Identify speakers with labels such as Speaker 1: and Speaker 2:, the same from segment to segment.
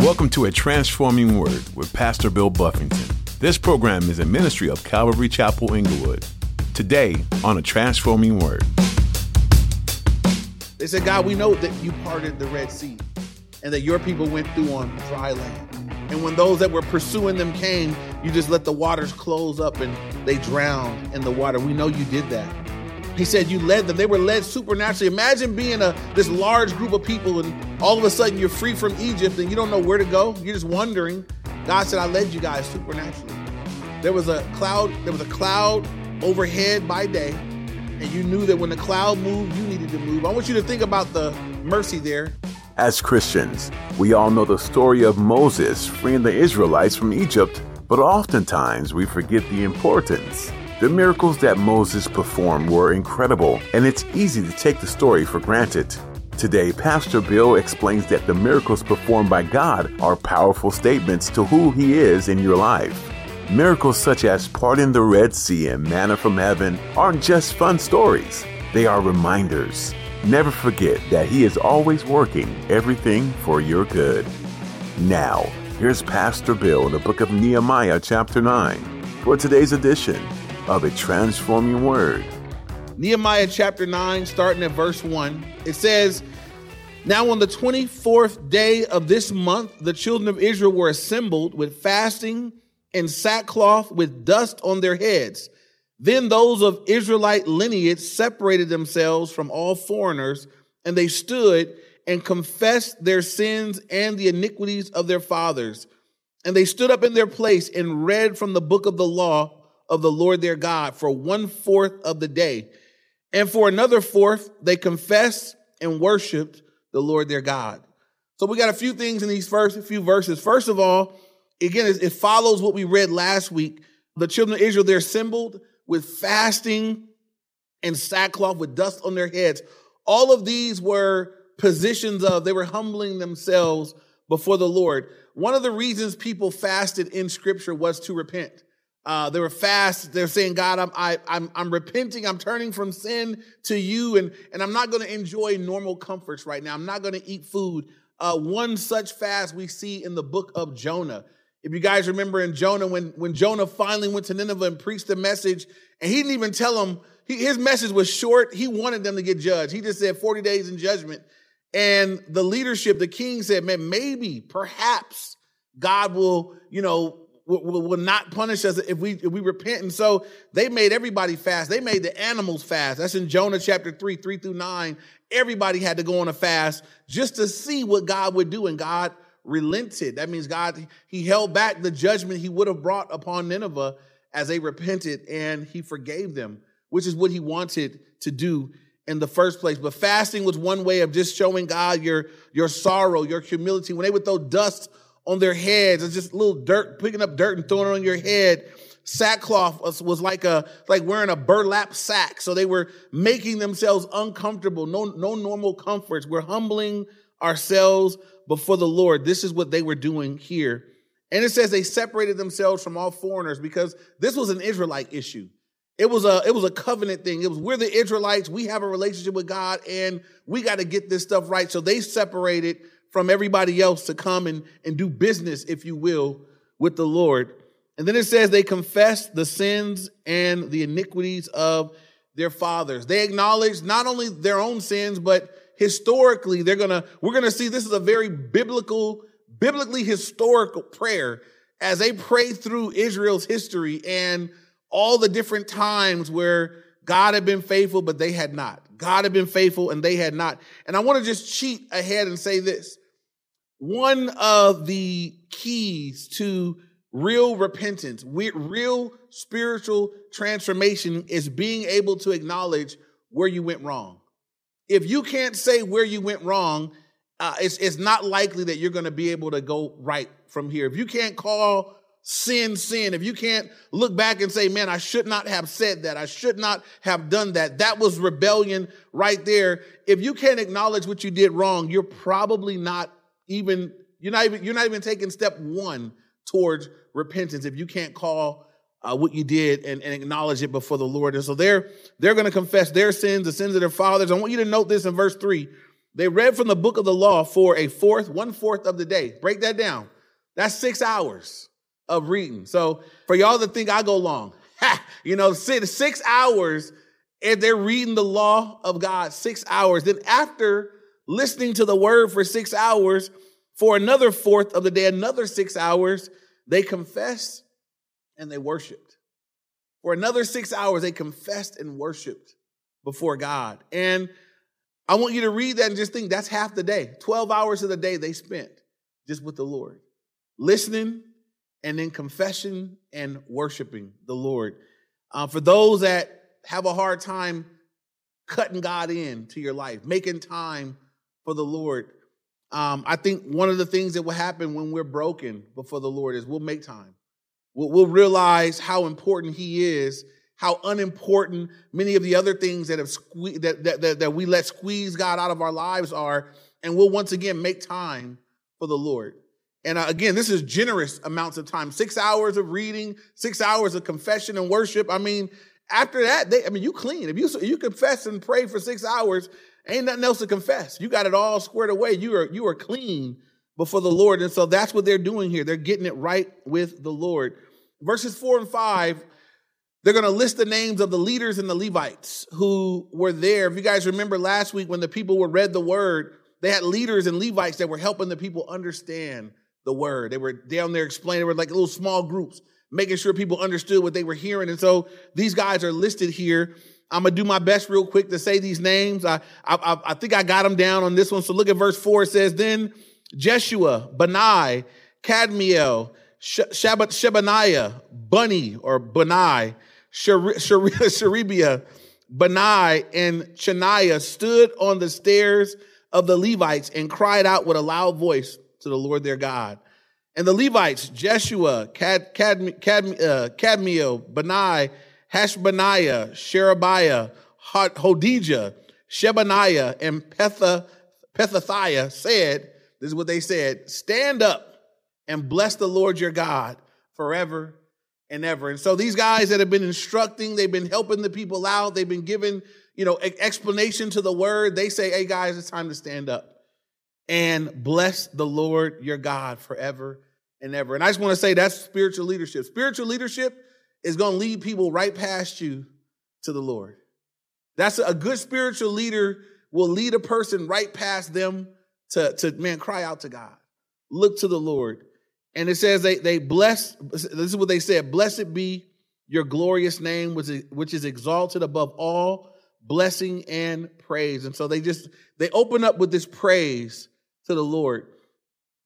Speaker 1: Welcome to A Transforming Word with Pastor Bill Buffington. This program is a ministry of Calvary Chapel Inglewood. Today on A Transforming Word.
Speaker 2: They said, God, we know that you parted the Red Sea and that your people went through on dry land. And when those that were pursuing them came, you just let the waters close up and they drowned in the water. We know you did that. He said you led them. They were led supernaturally. Imagine being a this large group of people and all of a sudden you're free from Egypt and you don't know where to go. You're just wondering. God said, I led you guys supernaturally. There was a cloud, there was a cloud overhead by day, and you knew that when the cloud moved, you needed to move. I want you to think about the mercy there.
Speaker 1: As Christians, we all know the story of Moses freeing the Israelites from Egypt, but oftentimes we forget the importance the miracles that Moses performed were incredible, and it's easy to take the story for granted. Today, Pastor Bill explains that the miracles performed by God are powerful statements to who He is in your life. Miracles such as parting the Red Sea and manna from heaven aren't just fun stories, they are reminders. Never forget that He is always working everything for your good. Now, here's Pastor Bill in the book of Nehemiah, chapter 9, for today's edition of a transforming word.
Speaker 2: Nehemiah chapter 9, starting at verse 1, it says, Now on the 24th day of this month, the children of Israel were assembled with fasting and sackcloth with dust on their heads. Then those of Israelite lineage separated themselves from all foreigners, and they stood and confessed their sins and the iniquities of their fathers. And they stood up in their place and read from the book of the law of the Lord their God for one fourth of the day. And for another fourth, they confessed and worshiped the Lord their God. So we got a few things in these first few verses. First of all, again, it follows what we read last week. The children of Israel, they're assembled with fasting and sackcloth with dust on their heads. All of these were positions of, they were humbling themselves before the Lord. One of the reasons people fasted in scripture was to repent. Uh, they were fast. They're saying, God, I'm, I, I'm, I'm repenting. I'm turning from sin to you. And, and I'm not going to enjoy normal comforts right now. I'm not going to eat food. Uh, one such fast we see in the book of Jonah. If you guys remember in Jonah, when, when Jonah finally went to Nineveh and preached the message, and he didn't even tell them, he, his message was short. He wanted them to get judged. He just said 40 days in judgment. And the leadership, the king said, man, maybe, perhaps God will, you know, will, will, not punish us if we if we repent. And so they made everybody fast. They made the animals fast. That's in Jonah chapter 3, 3 through 9. Everybody had to go on a fast just to see what God would do. And God relented. That means God, he held back the judgment he would have brought upon Nineveh as they repented and he forgave them, which is what he wanted to do in the first place. But fasting was one way of just showing God your, your sorrow, your humility. When they would throw dust on their heads. It's just little dirt, picking up dirt and throwing it on your head. Sackcloth was, was like a like wearing a burlap sack. So they were making themselves uncomfortable. No, no normal comforts. We're humbling ourselves before the Lord. This is what they were doing here. And it says they separated themselves from all foreigners because this was an Israelite issue. It was a it was a covenant thing. It was we're the Israelites. We have a relationship with God, and we got to get this stuff right. So they separated from everybody else to come and, and do business, if you will, with the Lord. And then it says they confess the sins and the iniquities of their fathers. They acknowledge not only their own sins, but historically, they're gonna, we're gonna see this is a very biblical, biblically historical prayer as they pray through Israel's history and all the different times where God had been faithful, but they had not. God had been faithful and they had not. And I want to just cheat ahead and say this. One of the keys to real repentance, real spiritual transformation is being able to acknowledge where you went wrong. If you can't say where you went wrong, uh, it's, it's not likely that you're going to be able to go right from here. If you can't call sin sin, if you can't look back and say, man, I should not have said that, I should not have done that, that was rebellion right there. If you can't acknowledge what you did wrong, you're probably not even you're not even you're not even taking step one towards repentance if you can't call uh, what you did and, and, acknowledge it before the Lord. And so they're they're going to confess their sins, the sins of their fathers. I want you to note this in verse three. They read from the book of the law for a fourth, one fourth of the day. Break that down. That's six hours of reading. So for y'all that think I go long, ha, you know, six, six hours if they're reading the law of God six hours. Then after listening to the word for six hours, for another fourth of the day, another six hours, they confessed and they worshiped. For another six hours, they confessed and worshiped before God. And I want you to read that and just think that's half the day. 12 hours of the day they spent just with the Lord, listening and then confession and worshiping the Lord. Uh, for those that have a hard time cutting God in to your life, making time for the Lord, um, I think one of the things that will happen when we're broken before the Lord is we'll make time. We'll, we'll realize how important He is, how unimportant many of the other things that have sque- that, that, that, that we let squeeze God out of our lives are, and we'll once again make time for the Lord. And uh, again, this is generous amounts of time. Six hours of reading, six hours of confession and worship. I mean, after that, they, I mean, you clean. If you you confess and pray for six hours, ain't nothing else to confess. You got it all squared away. You are you are clean before the Lord. And so that's what they're doing here. They're getting it right with the Lord. Verses four and five, they're going to list the names of the leaders and the Levites who were there. If you guys remember last week when the people were read the word, they had leaders and Levites that were helping the people understand the word. They were down there explaining, they were like little small groups, making sure people understood what they were hearing. And so these guys are listed here. I'm gonna do my best real quick to say these names. I, I, I think I got them down on this one. So look at verse four. It says, then Jeshua, Benai, Kadmiel, Shabbat, Shebaniah, Bunny or benai Bunai, Sherebiah, Benai, and Chaniah stood on the stairs of the Levites and cried out with a loud voice to the Lord their God. And the Levites, Jeshua, Cad, uh, Kadmiel, Benai, Hashbaniah, Sherebiah, Hodijah, Shebaniah, and Petha, Pethathiah said, this is what they said, stand up and bless the Lord your God forever and ever. And so these guys that have been instructing, they've been helping the people out, they've been giving, you know, explanation to the word. They say, hey guys, it's time to stand up and bless the Lord your God forever and ever. And I just want to say that's spiritual leadership. Spiritual leadership is going to lead people right past you to the Lord. That's a good spiritual leader will lead a person right past them to, to man, cry out to God. Look to the Lord. And it says they, they bless, this is what they said, blessed be your glorious name, which is, which is exalted above all blessing and praise. And so they just, they open up with this praise to the Lord.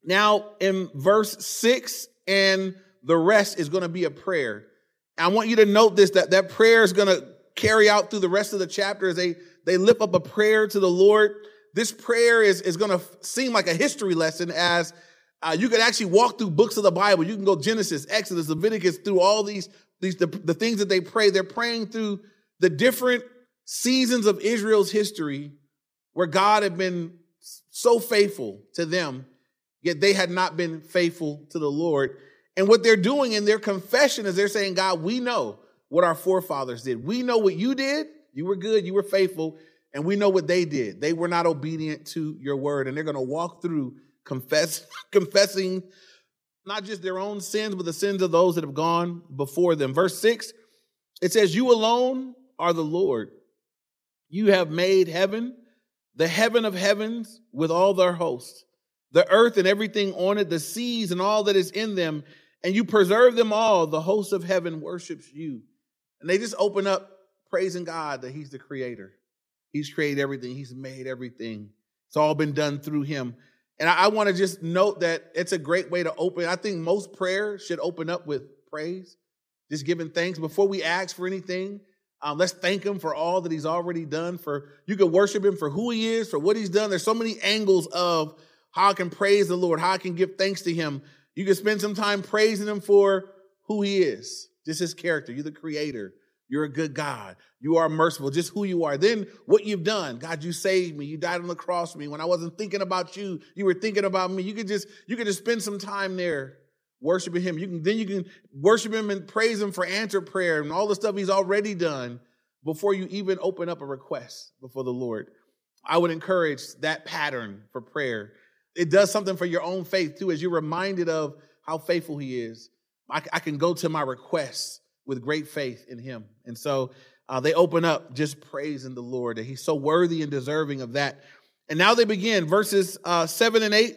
Speaker 2: Now, in verse six and the rest is going to be a prayer. I want you to note this that that prayer is going to carry out through the rest of the chapter as they, they lift up a prayer to the Lord. This prayer is, is going to seem like a history lesson as uh, you can actually walk through books of the Bible. You can go Genesis, Exodus, Leviticus, through all these, these the, the things that they pray. They're praying through the different seasons of Israel's history where God had been so faithful to them, yet they had not been faithful to the Lord. And what they're doing in their confession is they're saying, God, we know what our forefathers did. We know what you did. You were good, you were faithful, and we know what they did. They were not obedient to your word, and they're going to walk through confess, confessing not just their own sins, but the sins of those that have gone before them. Verse 6, it says, You alone are the Lord. You have made heaven the heaven of heavens with all their hosts, the earth and everything on it, the seas and all that is in them, and you preserve them all. The host of heaven worships you. And they just open up praising God that He's the creator. He's created everything, He's made everything. It's all been done through Him. And I, I want to just note that it's a great way to open. I think most prayer should open up with praise, just giving thanks before we ask for anything. Um, let's thank him for all that he's already done. For you can worship him for who he is, for what he's done. There's so many angles of how I can praise the Lord, how I can give thanks to him. You can spend some time praising him for who he is, just his character. You're the creator. You're a good God. You are merciful, just who you are. Then what you've done. God, you saved me. You died on the cross for me. When I wasn't thinking about you, you were thinking about me. You could just, you could just spend some time there worshiping him. You can then you can worship him and praise him for answered prayer and all the stuff he's already done before you even open up a request before the Lord. I would encourage that pattern for prayer. It does something for your own faith too, as you're reminded of how faithful He is. I, I can go to my requests with great faith in Him. And so uh, they open up just praising the Lord that He's so worthy and deserving of that. And now they begin verses uh, seven and eight.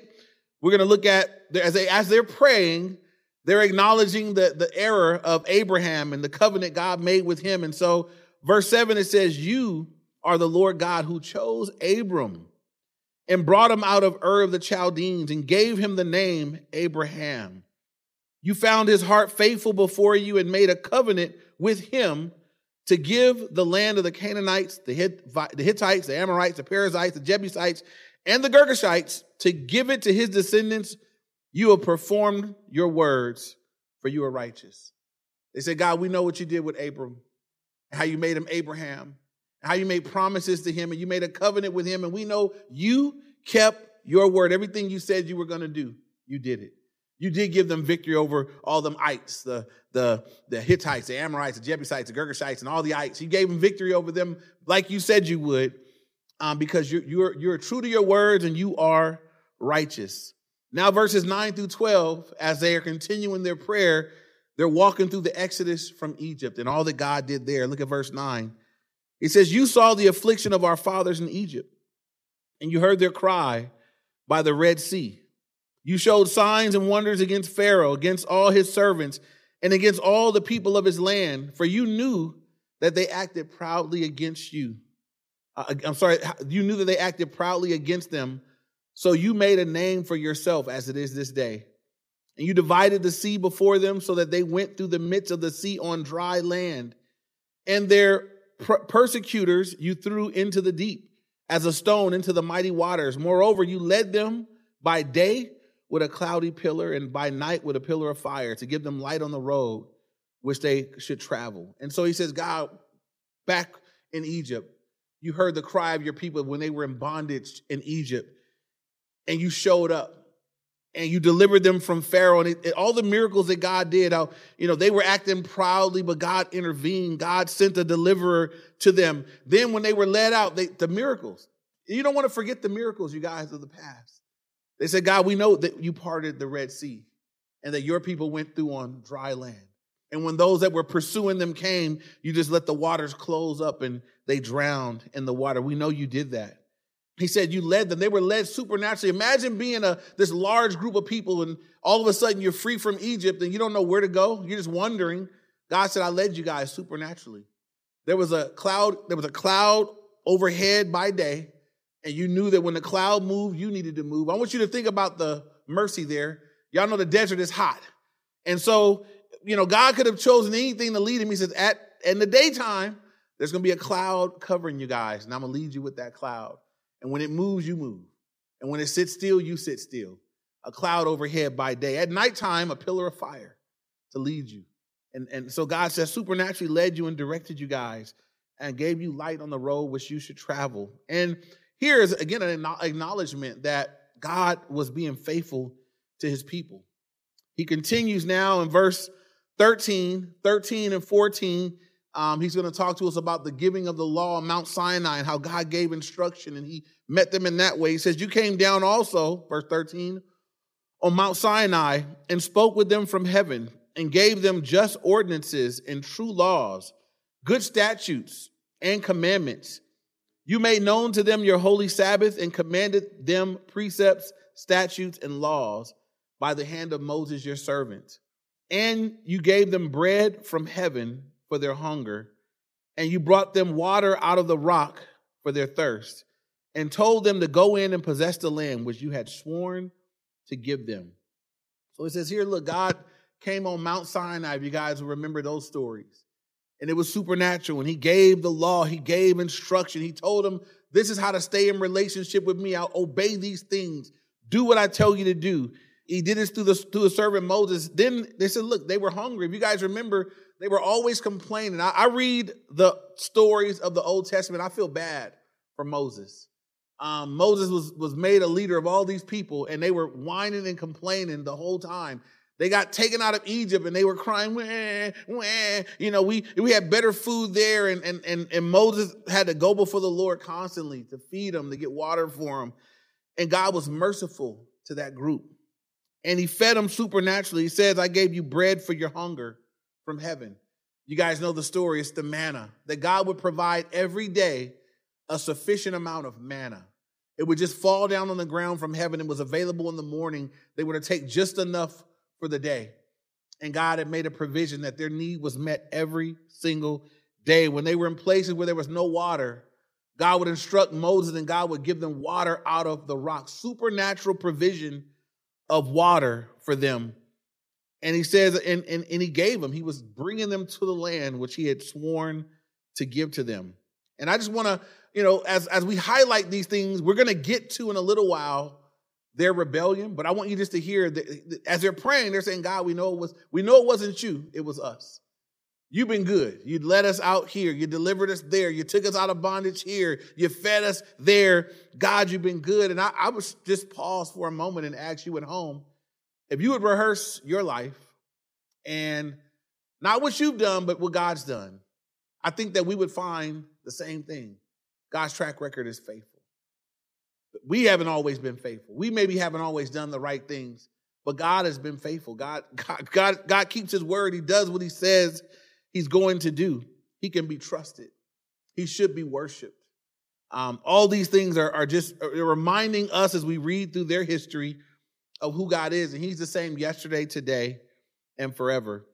Speaker 2: We're going to look at as they as they're praying, they're acknowledging the the error of Abraham and the covenant God made with him. And so, verse seven it says, "You are the Lord God who chose Abram and brought him out of Ur of the Chaldeans and gave him the name Abraham. You found his heart faithful before you and made a covenant with him." to give the land of the Canaanites, the Hittites, the Amorites, the Perizzites, the Jebusites, and the Girgashites, to give it to his descendants. You have performed your words, for you are righteous. They said, God, we know what you did with Abram, how you made him Abraham, how you made promises to him, and you made a covenant with him, and we know you kept your word. Everything you said you were going to do, you did it. You did give them victory over all them ites, the, the, the Hittites, the Amorites, the Jebusites, the Girgashites, and all the ites. You gave them victory over them like you said you would, um, because you're, you're, you're true to your words and you are righteous. Now, verses 9 through 12, as they are continuing their prayer, they're walking through the Exodus from Egypt and all that God did there. Look at verse 9. It says, You saw the affliction of our fathers in Egypt, and you heard their cry by the Red Sea you showed signs and wonders against Pharaoh, against all his servants, and against all the people of his land, for you knew that they acted proudly against you. Uh, I'm sorry, you knew that they acted proudly against them. So you made a name for yourself as it is this day. And you divided the sea before them so that they went through the midst of the sea on dry land. And their per- persecutors you threw into the deep as a stone into the mighty waters. Moreover, you led them by day with a cloudy pillar and by night with a pillar of fire to give them light on the road which they should travel. And so he says, God, back in Egypt, you heard the cry of your people when they were in bondage in Egypt, and you showed up and you delivered them from Pharaoh and it, it, all the miracles that God did, how, you know, they were acting proudly, but God intervened. God sent a deliverer to them. Then when they were led out, they, the miracles, you don't want to forget the miracles, you guys, of the past. They said, God, we know that you parted the Red Sea and that your people went through on dry land. And when those that were pursuing them came, you just let the waters close up and they drowned in the water. We know you did that. He said you led them. They were led supernaturally. Imagine being a this large group of people and all of a sudden you're free from Egypt and you don't know where to go. You're just wondering. God said, I led you guys supernaturally. There was a cloud, there was a cloud overhead by day and you knew that when the cloud moved, you needed to move. I want you to think about the mercy there. Y'all know the desert is hot. And so, you know, God could have chosen anything to lead him. He says, at in the daytime, there's gonna be a cloud covering you guys, and I'm gonna lead you with that cloud. And when it moves, you move. And when it sits still, you sit still. A cloud overhead by day. At nighttime, a pillar of fire to lead you. And, and so God says, supernaturally led you and directed you guys and gave you light on the road which you should travel. And here is again an acknowledgement that God was being faithful to his people. He continues now in verse 13, 13 and 14. Um, he's going to talk to us about the giving of the law on Mount Sinai and how God gave instruction and he met them in that way. He says, You came down also, verse 13, on Mount Sinai and spoke with them from heaven and gave them just ordinances and true laws, good statutes and commandments you made known to them your holy Sabbath and commanded them precepts, statutes, and laws by the hand of Moses your servant. And you gave them bread from heaven for their hunger, and you brought them water out of the rock for their thirst, and told them to go in and possess the land which you had sworn to give them. So it says here, look, God came on Mount Sinai, if you guys remember those stories and it was supernatural. And he gave the law, he gave instruction. He told them, This is how to stay in relationship with me. I'll obey these things. Do what I tell you to do. He did this through the through the servant Moses. Then they said, Look, they were hungry. If you guys remember, they were always complaining. I, I read the stories of the Old Testament. I feel bad for Moses. Um, Moses was, was made a leader of all these people, and they were whining and complaining the whole time. They got taken out of Egypt and they were crying, wah, wah. you know, we, we had better food there. And, and, and, and Moses had to go before the Lord constantly to feed them, to get water for them. And God was merciful to that group. And he fed them supernaturally. He says, I gave you bread for your hunger from heaven. You guys know the story. It's the manna that God would provide every day a sufficient amount of manna. It would just fall down on the ground from heaven. It was available in the morning. They were to take just enough for the day. And God had made a provision that their need was met every single day. When they were in places where there was no water, God would instruct Moses and God would give them water out of the rock, supernatural provision of water for them. And he says, and, and, and he gave them, he was bringing them to the land which he had sworn to give to them. And I just want to, you know, as, as we highlight these things, we're going to get to in a little while their rebellion. But I want you just to hear that as they're praying, they're saying, God, we know it was, we know it wasn't you, it was us. You've been good. You led us out here. You delivered us there. You took us out of bondage here. You fed us there. God, you've been good. And I, I would just pause for a moment and ask you at home if you would rehearse your life and not what you've done, but what God's done. I think that we would find the same thing. God's track record is faithful. We haven't always been faithful. We maybe haven't always done the right things, but God has been faithful. God, God, God, God keeps his word. He does what he says he's going to do. He can be trusted. He should be worshiped. Um, all these things are, are just reminding us as we read through their history of who God is. And he's the same yesterday, today, and forever.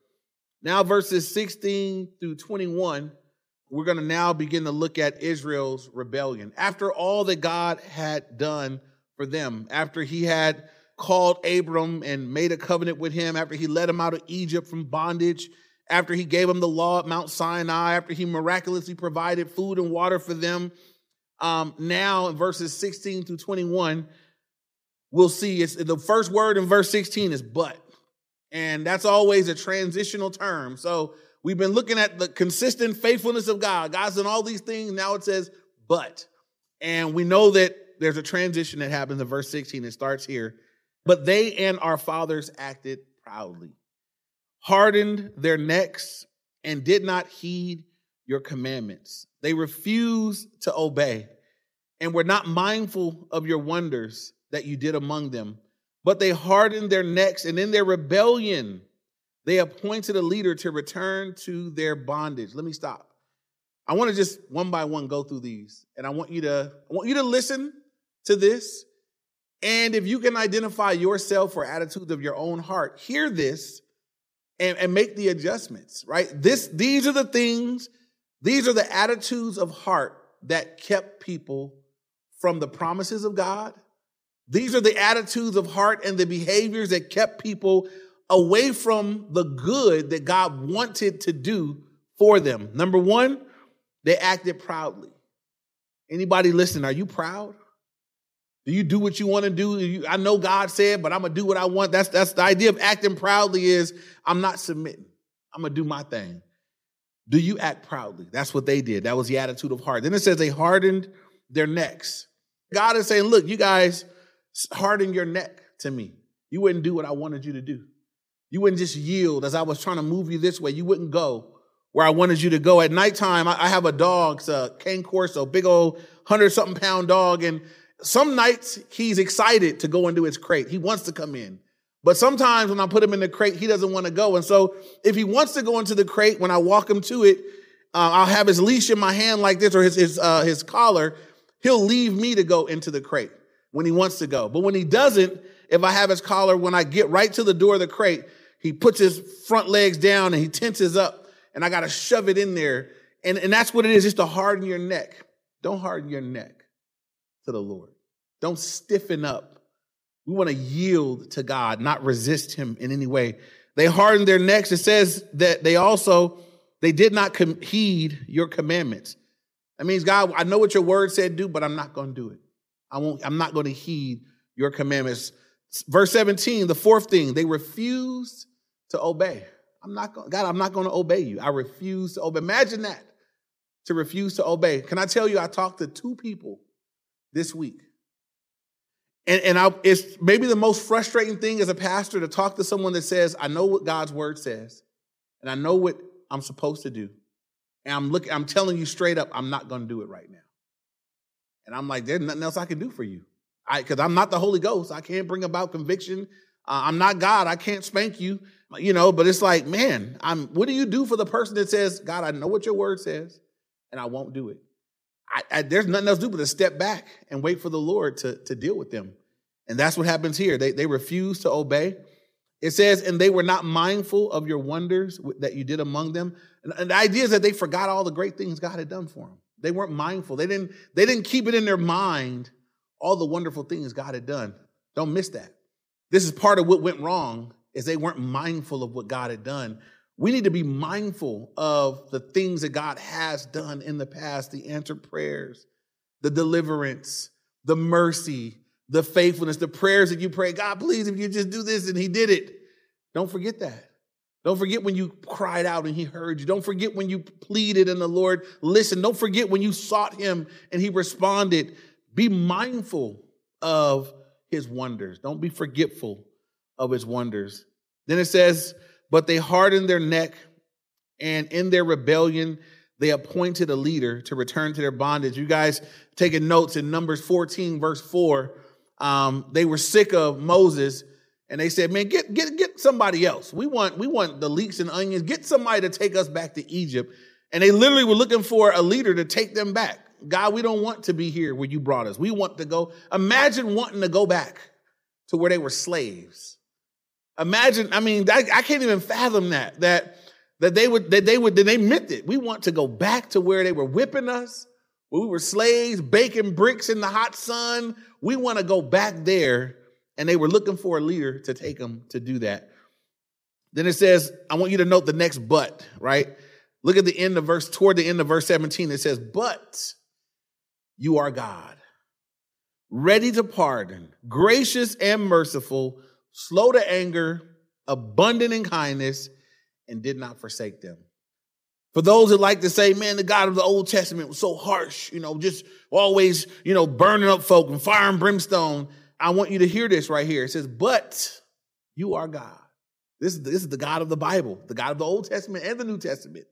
Speaker 2: Now, verses 16 through 21 we're going to now begin to look at Israel's rebellion. After all that God had done for them, after he had called Abram and made a covenant with him, after he led him out of Egypt from bondage, after he gave them the law at Mount Sinai, after he miraculously provided food and water for them, um, now in verses 16 through 21, we'll see it's the first word in verse 16 is but. And that's always a transitional term. So We've been looking at the consistent faithfulness of God. God's done all these things. Now it says, but. And we know that there's a transition that happens in verse 16. It starts here. But they and our fathers acted proudly, hardened their necks, and did not heed your commandments. They refused to obey and were not mindful of your wonders that you did among them. But they hardened their necks, and in their rebellion, they appointed a leader to return to their bondage. Let me stop. I want to just one by one go through these, and I want you to I want you to listen to this. And if you can identify yourself or attitudes of your own heart, hear this and, and make the adjustments, right? This, these are the things, these are the attitudes of heart that kept people from the promises of God. These are the attitudes of heart and the behaviors that kept people away from the good that God wanted to do for them. Number one, they acted proudly. Anybody listen, are you proud? Do you do what you want to do? I know God said, but I'm gonna do what I want. That's that's the idea of acting proudly is I'm not submitting. I'm gonna do my thing. Do you act proudly? That's what they did. That was the attitude of heart. Then it says they hardened their necks. God is saying, look, you guys harden your neck to me. You wouldn't do what I wanted you to do. You wouldn't just yield as I was trying to move you this way. You wouldn't go where I wanted you to go. At nighttime, I have a dog, it's a cane corso, big old hundred something pound dog. And some nights he's excited to go into his crate. He wants to come in. But sometimes when I put him in the crate, he doesn't want to go. And so if he wants to go into the crate, when I walk him to it, uh, I'll have his leash in my hand like this or his, his, uh, his collar. He'll leave me to go into the crate when he wants to go. But when he doesn't, if I have his collar, when I get right to the door of the crate, he puts his front legs down and he tenses up, and I got to shove it in there. And, and that's what it is, just to harden your neck. Don't harden your neck to the Lord. Don't stiffen up. We want to yield to God, not resist him in any way. They hardened their necks. It says that they also, they did not com- heed your commandments. That means, God, I know what your word said do, but I'm not going to do it. I won't, I'm not going to heed your commandments. Verse 17, the fourth thing, they refused to obey. I'm not going, God, I'm not going to obey you. I refuse to obey. Imagine that to refuse to obey. Can I tell you, I talked to two people this week, And, and I, it's maybe the most frustrating thing as a pastor to talk to someone that says, I know what God's word says, and I know what I'm supposed to do. And I'm looking, I'm telling you straight up, I'm not going to do it right now. And I'm like, there's nothing else I can do for you. I, cause I'm not the Holy Ghost. I can't bring about conviction. Uh, I'm not God. I can't spank you, you know, but it's like, man, I'm, what do you do for the person that says, God, I know what your word says and I won't do it. I, I, there's nothing else to do but to step back and wait for the Lord to, to deal with them. And that's what happens here. They, they refuse to obey. It says, and they were not mindful of your wonders that you did among them. And, and the idea is that they forgot all the great things God had done for them. They weren't mindful. They didn't, they didn't keep it in their mind all the wonderful things God had done. Don't miss that. This is part of what went wrong is they weren't mindful of what God had done. We need to be mindful of the things that God has done in the past, the answered prayers, the deliverance, the mercy, the faithfulness, the prayers that you pray. God, please, if you just do this, and He did it. Don't forget that. Don't forget when you cried out and He heard you. Don't forget when you pleaded and the Lord listened. Don't forget when you sought Him and He responded. Be mindful of His wonders. Don't be forgetful of His wonders. Then it says, but they hardened their neck, and in their rebellion, they appointed a leader to return to their bondage. You guys taking notes in Numbers 14, verse 4. Um, they were sick of Moses, and they said, Man, get, get, get somebody else. We want, we want the leeks and onions. Get somebody to take us back to Egypt. And they literally were looking for a leader to take them back. God, we don't want to be here where you brought us. We want to go. Imagine wanting to go back to where they were slaves. Imagine, I mean, I, I can't even fathom that, that, that they would, that they would, that they meant it. We want to go back to where they were whipping us, where we were slaves, baking bricks in the hot sun. We want to go back there. And they were looking for a leader to take them to do that. Then it says, I want you to note the next but, right? Look at the end of verse, toward the end of verse 17. It says, But you are God, ready to pardon, gracious and merciful slow to anger, abundant in kindness, and did not forsake them. For those that like to say, man, the God of the Old Testament was so harsh, you know, just always, you know, burning up folk and fire and brimstone. I want you to hear this right here. It says, but you are God. This is, this is the God of the Bible, the God of the Old Testament and the New Testament.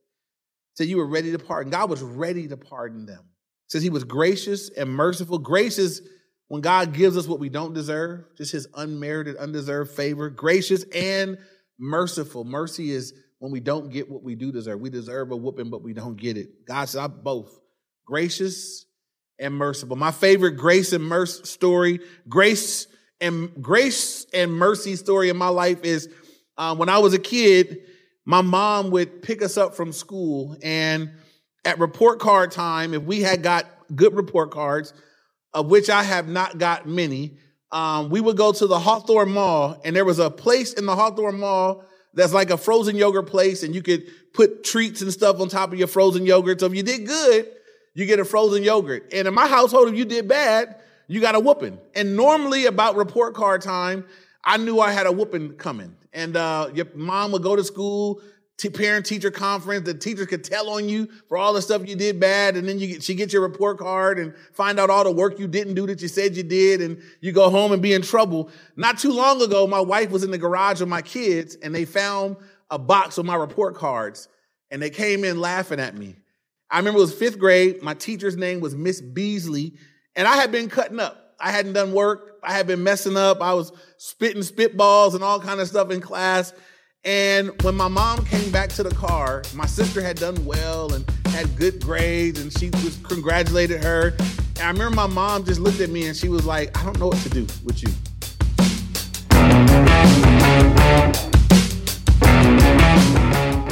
Speaker 2: Said you were ready to pardon. God was ready to pardon them. Says he was gracious and merciful. Grace is when God gives us what we don't deserve, just his unmerited, undeserved favor, gracious and merciful. Mercy is when we don't get what we do deserve. We deserve a whooping, but we don't get it. God said, I'm both gracious and merciful. My favorite grace and mercy story, grace and grace and mercy story in my life is uh, when I was a kid, my mom would pick us up from school and at report card time, if we had got good report cards, of which I have not got many, um, we would go to the Hawthorne Mall, and there was a place in the Hawthorne Mall that's like a frozen yogurt place, and you could put treats and stuff on top of your frozen yogurt. So if you did good, you get a frozen yogurt. And in my household, if you did bad, you got a whooping. And normally, about report card time, I knew I had a whooping coming. And uh, your mom would go to school, parent teacher conference. The teachers could tell on you for all the stuff you did bad. And then you get, she gets your report card and find out all the work you didn't do that you said you did. And you go home and be in trouble. Not too long ago, my wife was in the garage with my kids and they found a box of my report cards and they came in laughing at me. I remember it was fifth grade. My teacher's name was Miss Beasley and I had been cutting up. I hadn't done work. I had been messing up. I was spitting spitballs and all kind of stuff in class. And when my mom came back to the car, my sister had done well and had good grades, and she was congratulated her. And I remember my mom just looked at me and she was like, I don't know what to do with you.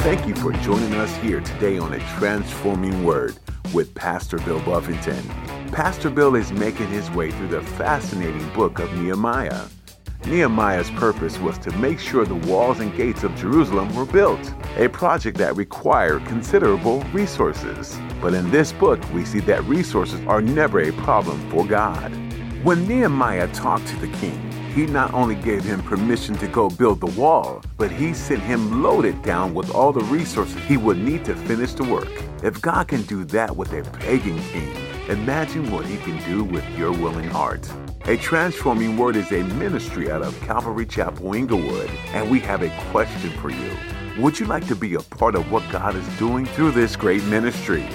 Speaker 1: Thank you for joining us here today on A Transforming Word with Pastor Bill Buffington. Pastor Bill is making his way through the fascinating book of Nehemiah. Nehemiah's purpose was to make sure the walls and gates of Jerusalem were built, a project that required considerable resources. But in this book, we see that resources are never a problem for God. When Nehemiah talked to the king, he not only gave him permission to go build the wall, but he sent him loaded down with all the resources he would need to finish the work. If God can do that with a pagan king, imagine what he can do with your willing heart. A Transforming Word is a ministry out of Calvary Chapel Inglewood, and we have a question for you. Would you like to be a part of what God is doing through this great ministry?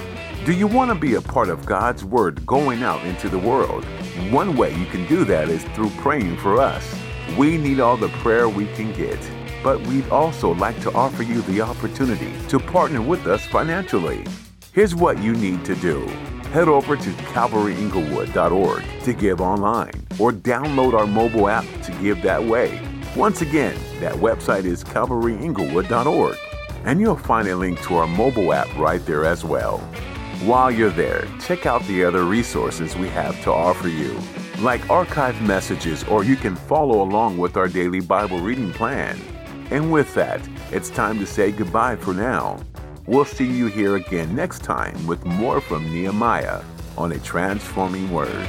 Speaker 1: Do you want to be a part of God's Word going out into the world? One way you can do that is through praying for us. We need all the prayer we can get, but we'd also like to offer you the opportunity to partner with us financially. Here's what you need to do. Head over to calvaryinglewood.org to give online or download our mobile app to give that way. Once again, that website is calvaryinglewood.org and you'll find a link to our mobile app right there as well. While you're there, check out the other resources we have to offer you, like archived messages, or you can follow along with our daily Bible reading plan. And with that, it's time to say goodbye for now. We'll see you here again next time with more from Nehemiah on a transforming word.